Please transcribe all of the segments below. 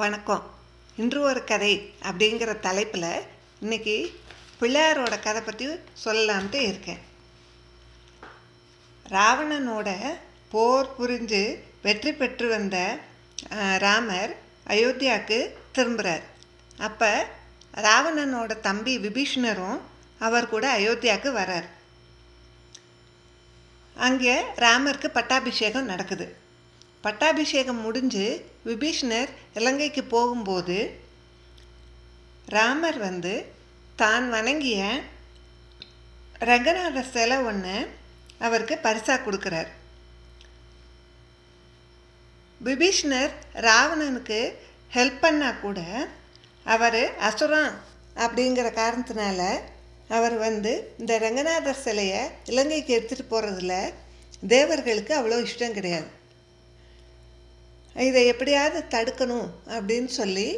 வணக்கம். இன்று ஒரு கதை அப்படிங்கிற தலைப்பில் இன்னைக்கு பிள்ளையாரோட கதை பற்றி சொல்லலான்ட்டு இருக்கேன். ராவணனோட போர் புரிஞ்சு வெற்றி பெற்று வந்த ராமர் அயோத்தியாவுக்கு திரும்புகிறார் அப்போ ராவணனோட தம்பி விபீஷ்ணரும் அவர் கூட அயோத்தியாவுக்கு வரார் அங்கே ராமருக்கு பட்டாபிஷேகம் நடக்குது. பட்டாபிஷேகம் முடிஞ்சு விபீஷ்ணர் இலங்கைக்கு போகும்போது ராமர் வந்து தான் வணங்கிய ரங்கநாதர் சிலை ஒன்று அவருக்கு பரிசாக கொடுக்குறார். விபீஷ்ணர் ராவணனுக்கு ஹெல்ப் பண்ணால் கூட அவர் அசுரம் அப்படிங்கிற காரணத்தினால அவர் வந்து இந்த ரங்கநாதர் சிலையை இலங்கைக்கு எடுத்துகிட்டு போகிறதுல தேவர்களுக்கு அவ்வளோ இஷ்டம் கிடையாது. இதை எப்படியாவது தடுக்கணும் அப்படின்னு சொல்லி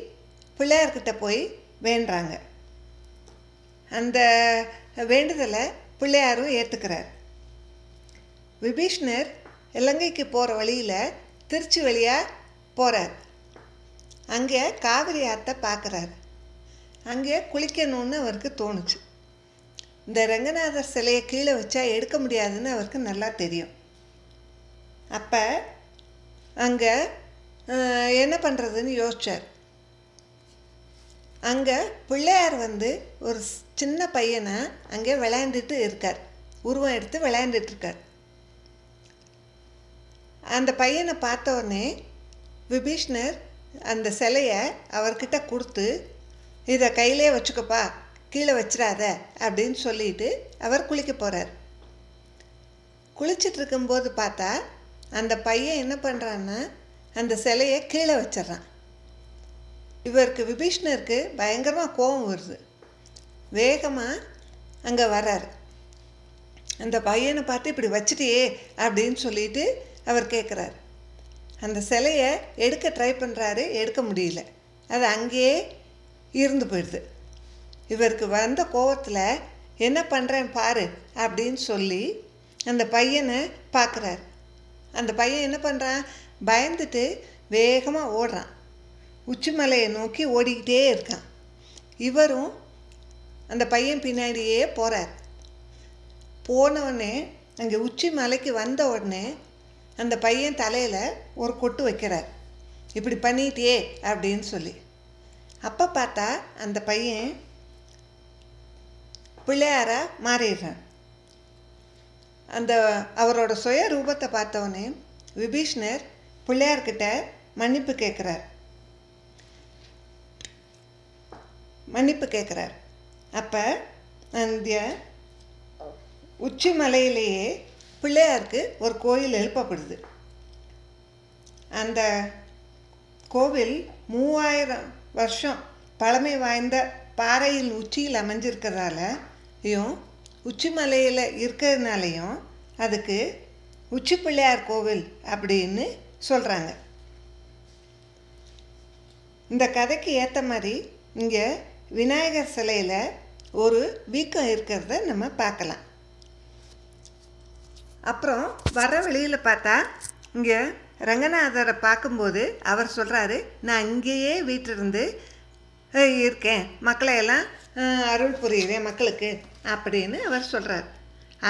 பிள்ளையார்கிட்ட போய் வேண்டுறாங்க. அந்த வேண்டுதலை பிள்ளையாரும் ஏற்றுக்கிறார் விபீஷ்ணர் இலங்கைக்கு போகிற வழியில் திருச்சி வழியாக போகிறார் அங்கே காவிரி ஆற்றை பார்க்குறாரு அங்கே குளிக்கணும்னு அவருக்கு தோணுச்சு. இந்த ரங்கநாதர் சிலையை கீழே வச்சா எடுக்க முடியாதுன்னு அவருக்கு நல்லா தெரியும். அப்போ அங்கே என்ன பண்ணுறதுன்னு யோசிச்சார். அங்கே பிள்ளையார் வந்து ஒரு சின்ன பையனை அங்கே விளையாண்டுட்டு இருக்கார். உருவம் எடுத்து விளையாண்டுட்டு இருக்கார். அந்த பையனை பார்த்த உடனே விபீஷ்ணர் அந்த சிலையை அவர்கிட்ட கொடுத்து இதை கையிலே வச்சுக்கப்பா கீழே வச்சிடாத அப்படின்னு சொல்லிட்டு அவர் குளிக்க போகிறார் குளிச்சிட்டு இருக்கும்போது பார்த்தா அந்த பையன் என்ன பண்ணுறான்னா அந்த சிலையை கீழே வச்சிடுறான். இவருக்கு விபீஷ்ணருக்கு பயங்கரமாக கோபம் வருது. வேகமாக அங்கே வர்றார். அந்த பையனை பார்த்து இப்படி வச்சுட்டியே அப்படின்னு சொல்லிட்டு அவர் கேட்குறாரு அந்த சிலையை எடுக்க ட்ரை பண்ணுறாரு எடுக்க முடியல. அது அங்கேயே இருந்து போயிடுது. இவருக்கு வந்த கோவத்தில் என்ன பண்ணுறேன் பாரு அப்படின்னு சொல்லி அந்த பையனை பார்க்குறாரு அந்த பையன் என்ன பண்ணுறான் பயந்துட்டு வேகமாக ஓடுறான். உச்சிமலையை நோக்கி ஓடிக்கிட்டே இருக்கான். இவரும் அந்த பையன் பின்னாடியே போகிறார் போனவுடனே அங்கே உச்சி மலைக்கு வந்த உடனே அந்த பையன் தலையில் ஒரு கொட்டு வைக்கிறார். இப்படி பண்ணிட்டியே அப்படின்னு சொல்லி. அப்போ பார்த்தா அந்த பையன் பிள்ளையாராக மாறிடுறான். அந்த அவரோட சுய ரூபத்தை பார்த்தவொடனே விபீஷ்ணர் பிள்ளையார்கிட்ட மன்னிப்பு கேட்குறார். மன்னிப்பு கேட்குறார். அப்போ அந்த உச்சி மலையிலேயே பிள்ளையாருக்கு ஒரு கோயில் எழுப்பப்படுது. அந்த கோவில் மூவாயிரம் வருஷம் பழமை வாய்ந்த பாறையின் உச்சியில் அமைஞ்சிருக்கிறதாலையும் உச்சி மலையில் இருக்கிறதுனாலையும் அதுக்கு உச்சி பிள்ளையார் கோவில் அப்படின்னு சொல்கிறாங்க இந்த கதைக்கு ஏற்ற மாதிரி இங்கே விநாயகர் சிலையில் ஒரு வீக்கம் இருக்கிறத நம்ம பார்க்கலாம். அப்புறம் வர வழியில் பார்த்தா இங்கே ரங்கநாதரை பார்க்கும்போது அவர் சொல்கிறாரு நான் இங்கேயே வீட்டிலிருந்து இருக்கேன். மக்களை எல்லாம் அருள் புரியுறேன் மக்களுக்கு அப்படின்னு அவர் சொல்கிறார்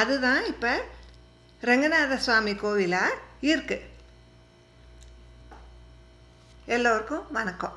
அதுதான் இப்போ ரங்கநாத சுவாமி கோவிலாக இருக்குது எல்லோருக்கும் வணக்கம்